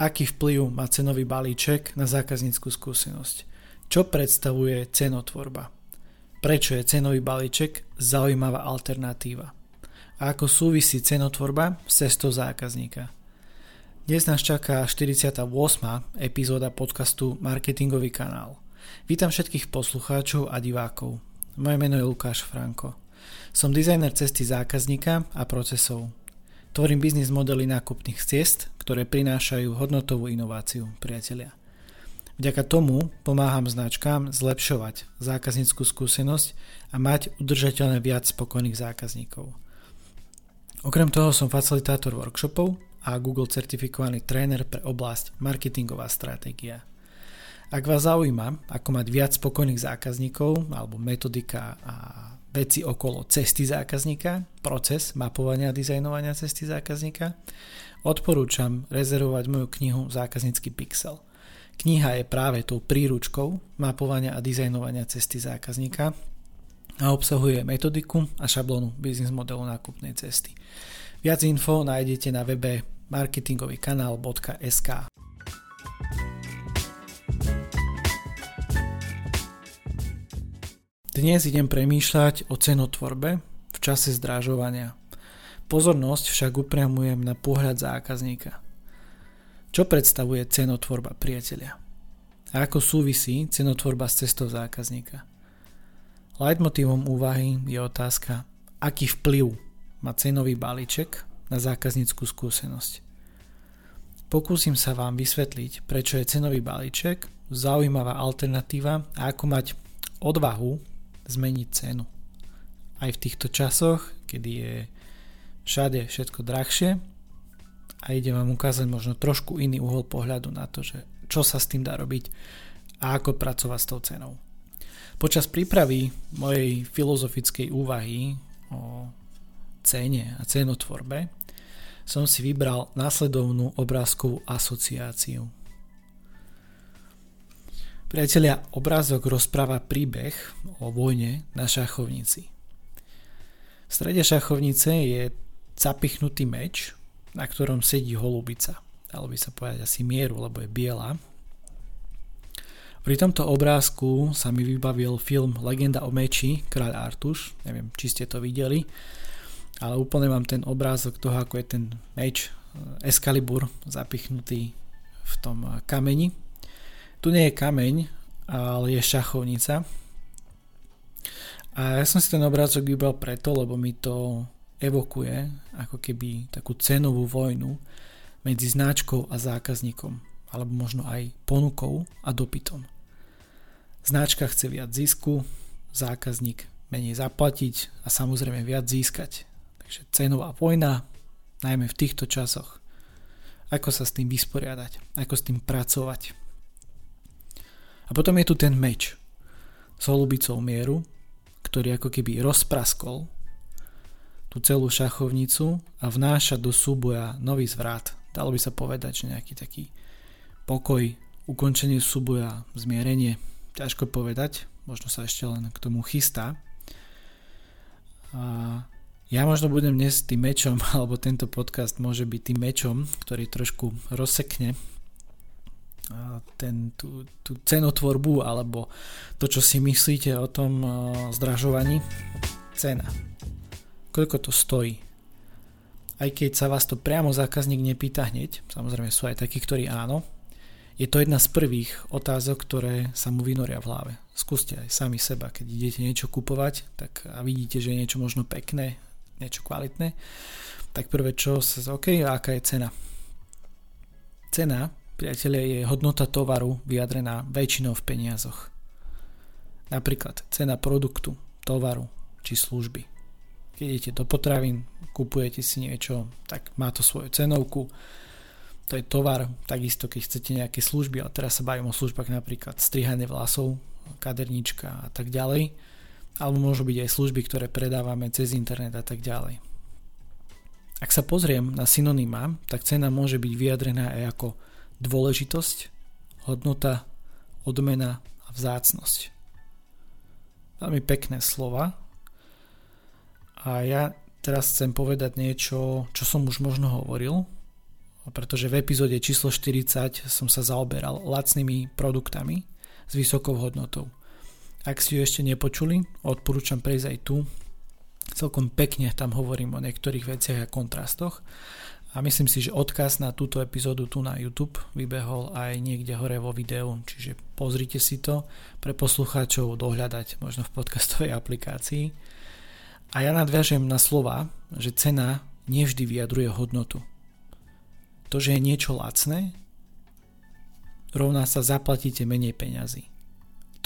Aký vplyv má cenový balíček na zákazníckú skúsenosť? Čo predstavuje cenotvorba? Prečo je cenový balíček zaujímavá alternatíva? A ako súvisí cenotvorba s cestou zákazníka? Dnes nás čaká 48. epizóda podcastu Marketingový kanál. Vítam všetkých poslucháčov a divákov. Moje meno je Lukáš Franko. Som dizajner cesty zákazníka a procesov. Tvorím biznis modely nákupných ciest, ktoré prinášajú hodnotovú inováciu, priatelia. Vďaka tomu pomáham značkám zlepšovať zákazníckú skúsenosť a mať udržateľne viac spokojných zákazníkov. Okrem toho som facilitátor workshopov a Google certifikovaný tréner pre oblasť marketingová stratégia. Ak vás zaujíma, ako mať viac spokojných zákazníkov alebo metodika a veci okolo cesty zákazníka, proces mapovania a dizajnovania cesty zákazníka, odporúčam rezervovať moju knihu Zákaznícky pixel. Kniha je práve tou príručkou mapovania a dizajnovania cesty zákazníka a obsahuje metodiku a šablónu biznis modelu nákupnej cesty. Viac info nájdete na webe marketingovýkanál.sk. Dnes idem premýšľať o cenotvorbe v čase zdrážovania. Pozornosť však upriamujem na pohľad zákazníka. Čo predstavuje cenotvorba priateľia? A ako súvisí cenotvorba s cestou zákazníka? Leitmotívom úvahy je otázka, aký vplyv má cenový balíček na zákazníckú skúsenosť. Pokúsim sa vám vysvetliť, prečo je cenový balíček zaujímavá alternatíva a ako mať odvahu zmeniť cenu. Aj v týchto časoch, kedy je všade všetko drahšie a idem vám ukázať možno trošku iný uhol pohľadu na to, že čo sa s tým dá robiť a ako pracovať s tou cenou. Počas prípravy mojej filozofickej úvahy o cene a cenotvorbe som si vybral následovnú obrázkovú asociáciu. Priatelia, obrázok rozpráva príbeh o vojne na šachovnici. V strede šachovnice je zapichnutý meč, na ktorom sedí holubica. Dalo by sa povedať asi mieru, lebo je biela. Pri tomto obrázku sa mi vybavil film Legenda o meči, Kráľ Artuš, neviem, či ste to videli, ale úplne mám ten obrázok toho, ako je ten meč Excalibur zapichnutý v tom kameni, tu nie je kameň, ale je šachovnica. A ja som si ten obrázok vybral preto, lebo mi to evokuje ako keby takú cenovú vojnu medzi značkou a zákazníkom, alebo možno aj ponukou a dopytom. Značka chce viac zisku, zákazník menej zaplatiť a samozrejme viac získať. Takže cenová vojna, najmä v týchto časoch. Ako sa s tým vysporiadať, ako s tým pracovať. A potom je tu ten meč s holubicou mieru, ktorý ako keby rozpraskol tú celú šachovnicu a vnáša do súboja nový zvrat. Dalo by sa povedať, že nejaký taký pokoj, ukončenie súboja, zmierenie, ťažko povedať, možno sa ešte len k tomu chystá. A ja možno budem dnes tým mečom, alebo tento podcast môže byť tým mečom, ktorý trošku rozsekne ten, tú, tú cenotvorbu alebo to, čo si myslíte o tom zdražovaní. Cena. Koľko to stojí? Aj keď sa vás to priamo zákazník nepýta hneď, samozrejme sú aj takí, ktorí áno, je to jedna z prvých otázok, ktoré sa mu vynoria v hlave. Skúste aj sami seba, keď idete niečo kupovať tak a vidíte, že je niečo možno pekné, niečo kvalitné, tak prvé čo sa, OK, aká je cena? Cena priatelia, je hodnota tovaru vyjadrená väčšinou v peniazoch. Napríklad cena produktu, tovaru či služby. Keď idete do potravín, kupujete si niečo, tak má to svoju cenovku. To je tovar, takisto keď chcete nejaké služby, ale teraz sa bavím o službách napríklad strihanie vlasov, kadernička a tak ďalej. Alebo môžu byť aj služby, ktoré predávame cez internet a tak ďalej. Ak sa pozriem na synonyma, tak cena môže byť vyjadrená aj ako dôležitosť, hodnota, odmena a vzácnosť. Veľmi pekné slova. A ja teraz chcem povedať niečo, čo som už možno hovoril pretože v epizóde číslo 40 som sa zaoberal lacnými produktami s vysokou hodnotou. Ak si ju ešte nepočuli, odporúčam prejsť aj tu. Celkom pekne tam hovorím o niektorých veciach a kontrastoch. A myslím si, že odkaz na túto epizódu tu na YouTube vybehol aj niekde hore vo videu, čiže pozrite si to pre poslucháčov dohľadať možno v podcastovej aplikácii. A ja nadviažem na slova, že cena nevždy vyjadruje hodnotu. To, že je niečo lacné, rovná sa zaplatíte menej peňazí.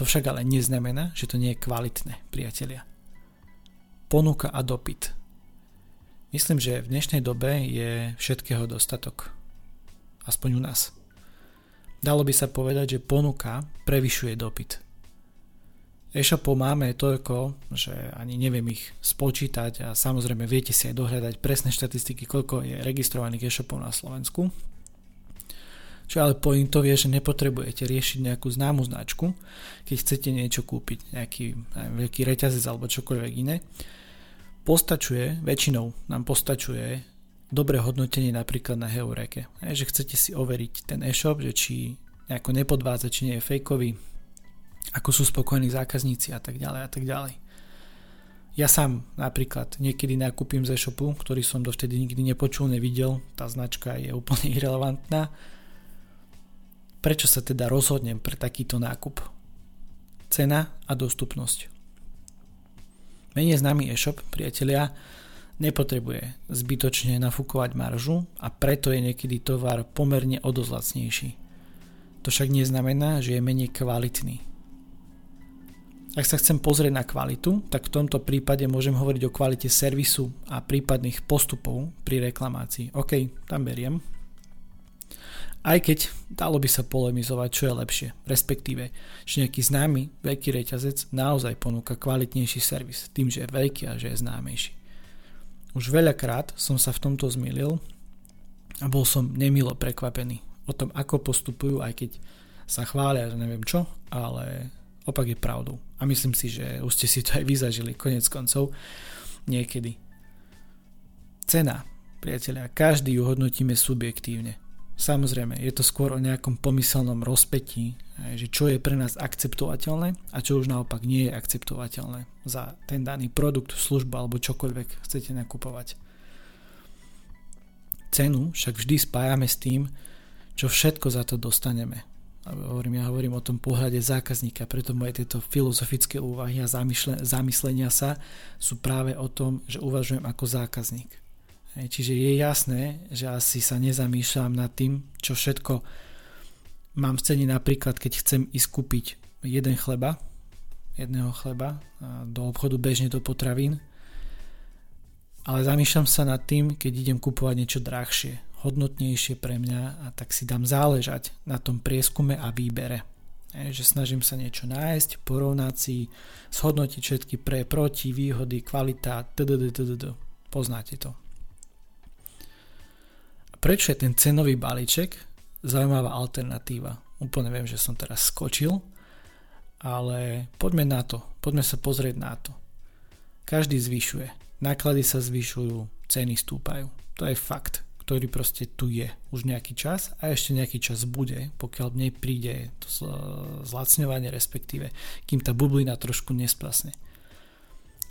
To však ale neznamená, že to nie je kvalitné, priatelia. Ponuka a dopyt. Myslím, že v dnešnej dobe je všetkého dostatok. Aspoň u nás. Dalo by sa povedať, že ponuka prevyšuje dopyt. E-shopov máme toľko, že ani neviem ich spočítať a samozrejme viete si aj dohľadať presné štatistiky, koľko je registrovaných e-shopov na Slovensku. Čo ale pointo je, že nepotrebujete riešiť nejakú známu značku, keď chcete niečo kúpiť, nejaký neviem, veľký reťazec alebo čokoľvek iné. Postačuje, väčšinou nám postačuje dobré hodnotenie napríklad na Heureke. Že chcete si overiť ten e-shop, že či nejako nepodvádza, či nie je fejkový, ako sú spokojní zákazníci a tak ďalej a tak ďalej. Ja sám napríklad niekedy nakúpim z e-shopu, ktorý som dovtedy nikdy nepočul, nevidel, tá značka je úplne irrelevantná. Prečo sa teda rozhodnem pre takýto nákup? Cena a dostupnosť. Menej známy e-shop, priatelia, nepotrebuje zbytočne nafúkovať maržu a preto je niekedy tovar pomerne odozlacnejší. To však neznamená, že je menej kvalitný. Ak sa chcem pozrieť na kvalitu, tak v tomto prípade môžem hovoriť o kvalite servisu a prípadných postupov pri reklamácii. OK, tam beriem. Aj keď dalo by sa polemizovať, čo je lepšie, respektíve, či nejaký známy veľký reťazec naozaj ponúka kvalitnejší servis, tým, že je veľký a že je známejší. Už veľakrát som sa v tomto zmýlil a bol som nemilo prekvapený o tom, ako postupujú, aj keď sa chvália, že neviem čo, ale opak je pravdou. A myslím si, že už ste si to aj vyzažili konec koncov niekedy. Cena, priatelia, každý ju hodnotíme subjektívne. Samozrejme, je to skôr o nejakom pomyselnom rozpetí, že čo je pre nás akceptovateľné a čo už naopak nie je akceptovateľné za ten daný produkt, služba alebo čokoľvek chcete nakupovať. Cenu však vždy spájame s tým, čo všetko za to dostaneme hovorím, ja hovorím o tom pohľade zákazníka, preto moje tieto filozofické úvahy a zamyslenia sa sú práve o tom, že uvažujem ako zákazník. Čiže je jasné, že asi sa nezamýšľam nad tým, čo všetko mám v cene napríklad, keď chcem ísť kúpiť jeden chleba, jedného chleba do obchodu bežne do potravín, ale zamýšľam sa nad tým, keď idem kupovať niečo drahšie hodnotnejšie pre mňa a tak si dám záležať na tom prieskume a výbere. Že snažím sa niečo nájsť, porovnať si, shodnotiť všetky pre, proti, výhody, kvalita, tdd. Poznáte to. Prečo je ten cenový balíček zaujímavá alternatíva? Úplne viem, že som teraz skočil, ale poďme na to, poďme sa pozrieť na to. Každý zvyšuje, náklady sa zvyšujú, ceny stúpajú. To je fakt ktorý proste tu je už nejaký čas a ešte nejaký čas bude, pokiaľ nej príde to zlacňovanie, respektíve kým tá bublina trošku nesplasne.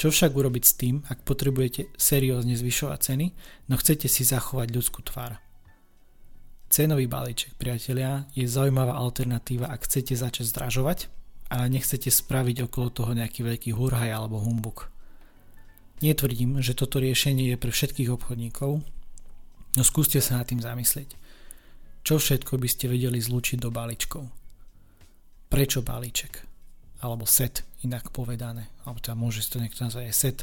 Čo však urobiť s tým, ak potrebujete seriózne zvyšovať ceny, no chcete si zachovať ľudskú tvár? Cenový balíček, priatelia, je zaujímavá alternatíva, ak chcete začať zdražovať, ale nechcete spraviť okolo toho nejaký veľký hurhaj alebo humbuk. Netvrdím, že toto riešenie je pre všetkých obchodníkov, No skúste sa nad tým zamyslieť. Čo všetko by ste vedeli zlúčiť do balíčkov? Prečo balíček? Alebo set, inak povedané. Alebo teda môže si to niekto nazvať aj set.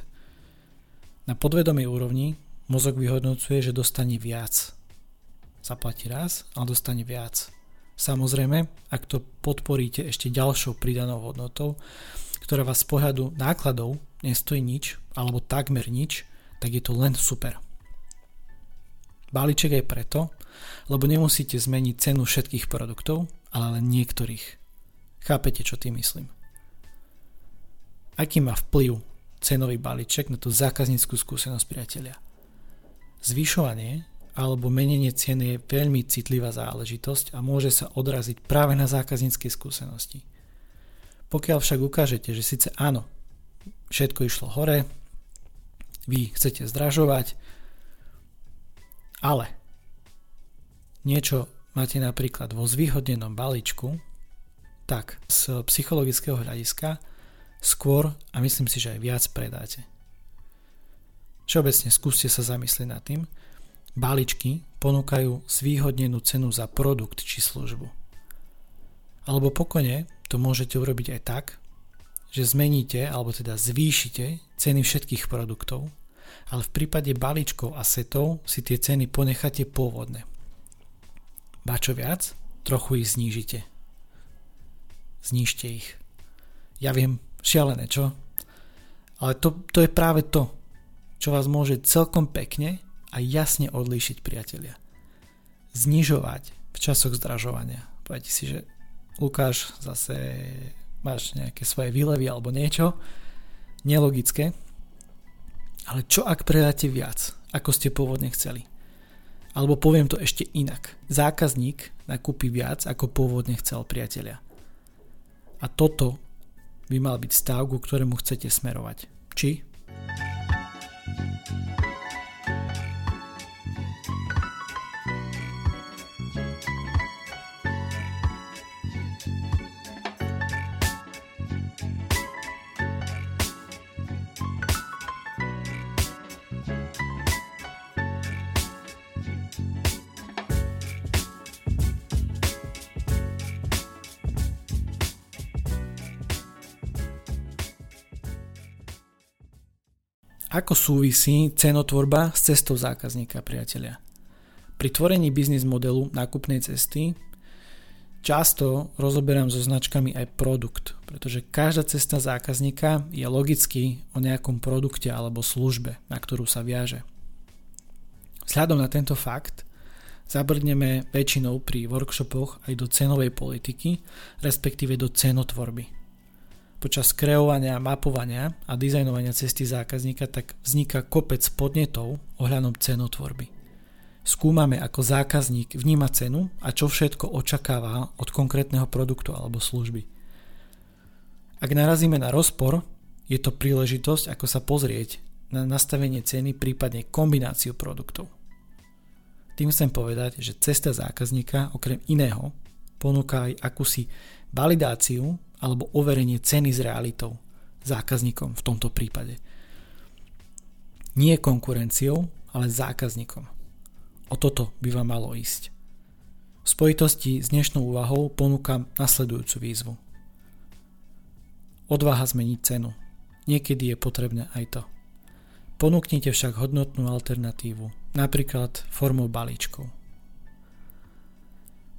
Na podvedomej úrovni mozog vyhodnocuje, že dostane viac. Zaplatí raz, ale dostane viac. Samozrejme, ak to podporíte ešte ďalšou pridanou hodnotou, ktorá vás z pohľadu nákladov nestojí nič, alebo takmer nič, tak je to len super. Balíček je preto, lebo nemusíte zmeniť cenu všetkých produktov, ale len niektorých. Chápete, čo tým myslím? Aký má vplyv cenový balíček na tú zákazníckú skúsenosť priatelia? Zvyšovanie alebo menenie cien je veľmi citlivá záležitosť a môže sa odraziť práve na zákazníckej skúsenosti. Pokiaľ však ukážete, že síce áno, všetko išlo hore, vy chcete zdražovať, ale niečo máte napríklad vo zvýhodnenom balíčku, tak z psychologického hľadiska skôr a myslím si, že aj viac predáte. Všeobecne skúste sa zamyslieť nad tým. Balíčky ponúkajú zvýhodnenú cenu za produkt či službu. Alebo pokojne to môžete urobiť aj tak, že zmeníte alebo teda zvýšite ceny všetkých produktov, ale v prípade balíčkov a setov si tie ceny ponecháte pôvodné. Ba čo viac, trochu ich znížite. Znížte ich. Ja viem, šialené, čo? Ale to, to je práve to, čo vás môže celkom pekne a jasne odlíšiť priatelia. Znižovať v časoch zdražovania. Poviete si, že Lukáš, zase máš nejaké svoje výlevy alebo niečo. Nelogické. Ale čo ak predáte viac, ako ste pôvodne chceli? Alebo poviem to ešte inak. Zákazník nakúpi viac, ako pôvodne chcel priatelia. A toto by mal byť stav, ku ktorému chcete smerovať. Či? Ako súvisí cenotvorba s cestou zákazníka, priatelia? Pri tvorení biznis modelu nákupnej cesty často rozoberám so značkami aj produkt, pretože každá cesta zákazníka je logicky o nejakom produkte alebo službe, na ktorú sa viaže. Vzhľadom na tento fakt zabrdneme väčšinou pri workshopoch aj do cenovej politiky, respektíve do cenotvorby počas kreovania, mapovania a dizajnovania cesty zákazníka tak vzniká kopec podnetov ohľadom cenotvorby. Skúmame, ako zákazník vníma cenu a čo všetko očakáva od konkrétneho produktu alebo služby. Ak narazíme na rozpor, je to príležitosť, ako sa pozrieť na nastavenie ceny, prípadne kombináciu produktov. Tým chcem povedať, že cesta zákazníka okrem iného ponúka aj akúsi validáciu alebo overenie ceny s realitou zákazníkom v tomto prípade. Nie konkurenciou, ale zákazníkom. O toto by vám malo ísť. V spojitosti s dnešnou úvahou ponúkam nasledujúcu výzvu. Odvaha zmeniť cenu. Niekedy je potrebné aj to. Ponúknite však hodnotnú alternatívu, napríklad formou balíčkov.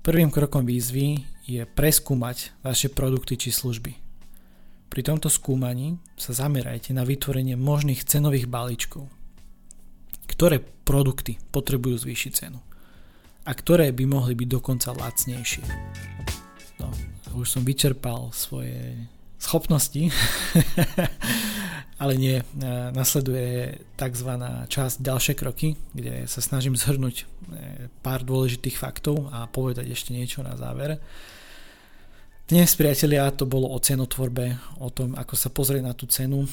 Prvým krokom výzvy je preskúmať vaše produkty či služby. Pri tomto skúmaní sa zamerajte na vytvorenie možných cenových balíčkov. Ktoré produkty potrebujú zvýšiť cenu a ktoré by mohli byť dokonca lacnejšie. No, už som vyčerpal svoje schopnosti ale nie. E, nasleduje tzv. časť ďalšie kroky, kde sa snažím zhrnúť e, pár dôležitých faktov a povedať ešte niečo na záver. Dnes, priatelia, to bolo o cenotvorbe, o tom, ako sa pozrieť na tú cenu.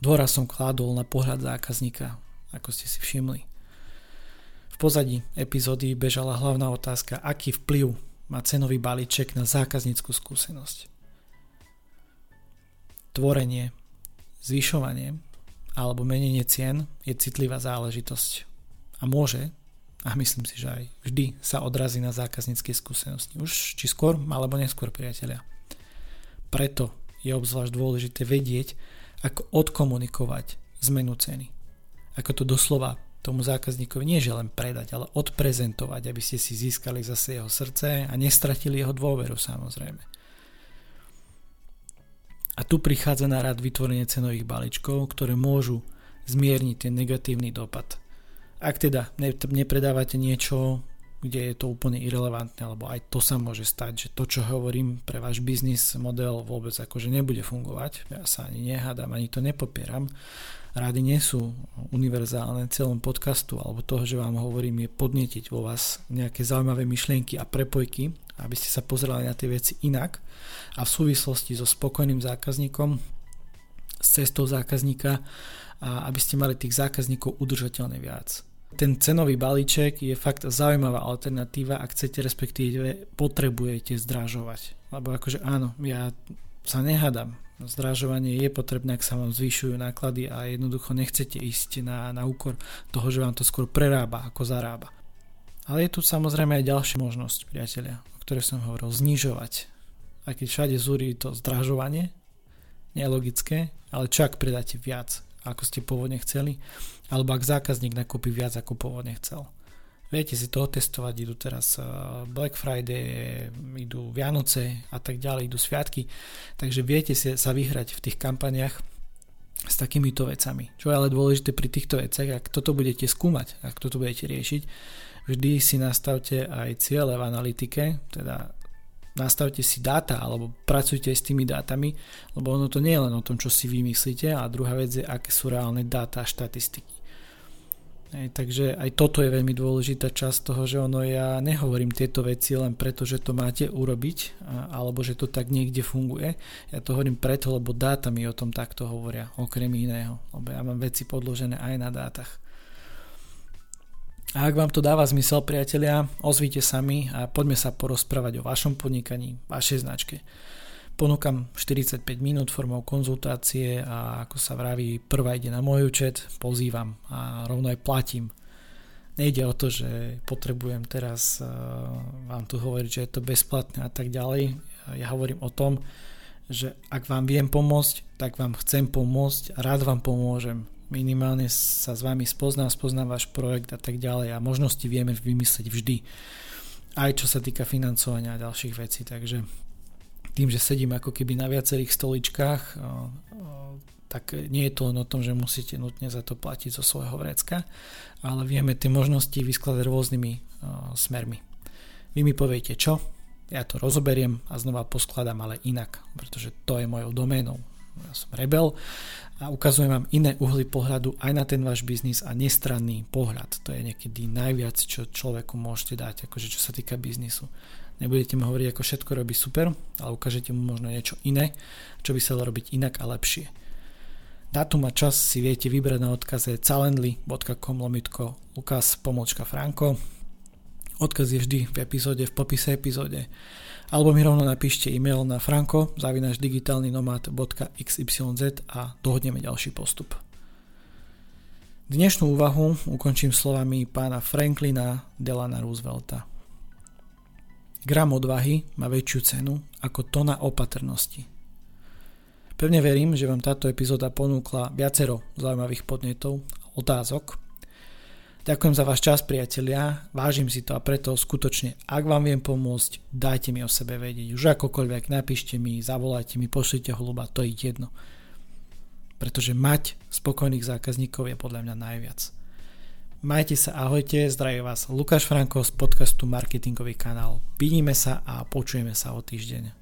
Dôraz som kládol na pohľad zákazníka, ako ste si všimli. V pozadí epizódy bežala hlavná otázka, aký vplyv má cenový balíček na zákazníckú skúsenosť. Tvorenie zvyšovanie alebo menenie cien je citlivá záležitosť a môže, a myslím si, že aj vždy sa odrazí na zákazníckej skúsenosti. Už či skôr, alebo neskôr, priatelia. Preto je obzvlášť dôležité vedieť, ako odkomunikovať zmenu ceny. Ako to doslova tomu zákazníkovi nie že len predať, ale odprezentovať, aby ste si získali zase jeho srdce a nestratili jeho dôveru samozrejme. Tu prichádza na rad vytvorenie cenových balíčkov, ktoré môžu zmierniť ten negatívny dopad. Ak teda nepredávate niečo kde je to úplne irrelevantné, lebo aj to sa môže stať, že to, čo hovorím pre váš biznis model vôbec akože nebude fungovať. Ja sa ani nehádam, ani to nepopieram. Rády nie sú univerzálne celom podcastu alebo toho, že vám hovorím, je podnetiť vo vás nejaké zaujímavé myšlienky a prepojky, aby ste sa pozerali na tie veci inak a v súvislosti so spokojným zákazníkom, s cestou zákazníka a aby ste mali tých zákazníkov udržateľne viac ten cenový balíček je fakt zaujímavá alternatíva, ak chcete respektíve potrebujete zdražovať. Lebo akože áno, ja sa nehádam. Zdražovanie je potrebné, ak sa vám zvyšujú náklady a jednoducho nechcete ísť na, na úkor toho, že vám to skôr prerába ako zarába. Ale je tu samozrejme aj ďalšia možnosť, priatelia, o ktorej som hovoril, znižovať. Aj keď všade zúri to zdražovanie, nelogické, ale čak predáte viac, ako ste pôvodne chceli, alebo ak zákazník nakúpi viac ako pôvodne chcel. Viete si to otestovať, idú teraz eh, Black Friday, idú Vianoce a tak ďalej, idú sviatky, takže viete si sa vyhrať v tých kampaniach s takýmito vecami. Čo je ale dôležité pri týchto veciach, ak toto budete skúmať, ak toto budete riešiť, vždy si nastavte aj ciele v analytike, teda nastavte si dáta alebo pracujte s tými dátami, lebo ono to nie je len o tom, čo si vymyslíte a druhá vec je, aké sú reálne dáta a štatistiky. Hej, takže aj toto je veľmi dôležitá časť toho, že ono ja nehovorím tieto veci len preto, že to máte urobiť alebo že to tak niekde funguje. Ja to hovorím preto, lebo dáta mi o tom takto hovoria, okrem iného. Lebo ja mám veci podložené aj na dátach. A ak vám to dáva zmysel, priatelia, ozvite sa mi a poďme sa porozprávať o vašom podnikaní, vašej značke. Ponúkam 45 minút formou konzultácie a ako sa vraví, prvá ide na môj účet, pozývam a rovno aj platím. Nejde o to, že potrebujem teraz uh, vám tu hovoriť, že je to bezplatné a tak ďalej. Ja hovorím o tom, že ak vám viem pomôcť, tak vám chcem pomôcť rád vám pomôžem. Minimálne sa s vami spoznám, spoznám váš projekt a tak ďalej a možnosti vieme vymyslieť vždy. Aj čo sa týka financovania a ďalších vecí. Takže tým, že sedím ako keby na viacerých stoličkách, tak nie je to len o tom, že musíte nutne za to platiť zo svojho vrecka, ale vieme tie možnosti vyskladať rôznymi smermi. Vy mi poviete čo, ja to rozoberiem a znova poskladám, ale inak, pretože to je mojou doménou. Ja som rebel a ukazujem vám iné uhly pohľadu aj na ten váš biznis a nestranný pohľad. To je niekedy najviac, čo človeku môžete dať, akože čo sa týka biznisu. Nebudete mu hovoriť, ako všetko robí super, ale ukážete mu možno niečo iné, čo by sa dalo robiť inak a lepšie. Dátum a čas si viete vybrať na odkaze calendly.com lomitko Lukas pomočka Franko. Odkaz je vždy v epizóde, v popise epizóde. Alebo mi rovno napíšte e-mail na franko zavinaš digitálnynomad.xyz a dohodneme ďalší postup. Dnešnú úvahu ukončím slovami pána Franklina Delana Roosevelta. Gram odvahy má väčšiu cenu ako tona opatrnosti. Pevne verím, že vám táto epizóda ponúkla viacero zaujímavých podnetov otázok. Ďakujem za váš čas, priatelia, vážim si to a preto skutočne, ak vám viem pomôcť, dajte mi o sebe vedieť. Už akokoľvek, napíšte mi, zavolajte mi, pošlite holuba, to je jedno. Pretože mať spokojných zákazníkov je podľa mňa najviac. Majte sa, ahojte, zdraví vás Lukáš Franko z podcastu Marketingový kanál. Vidíme sa a počujeme sa o týždeň.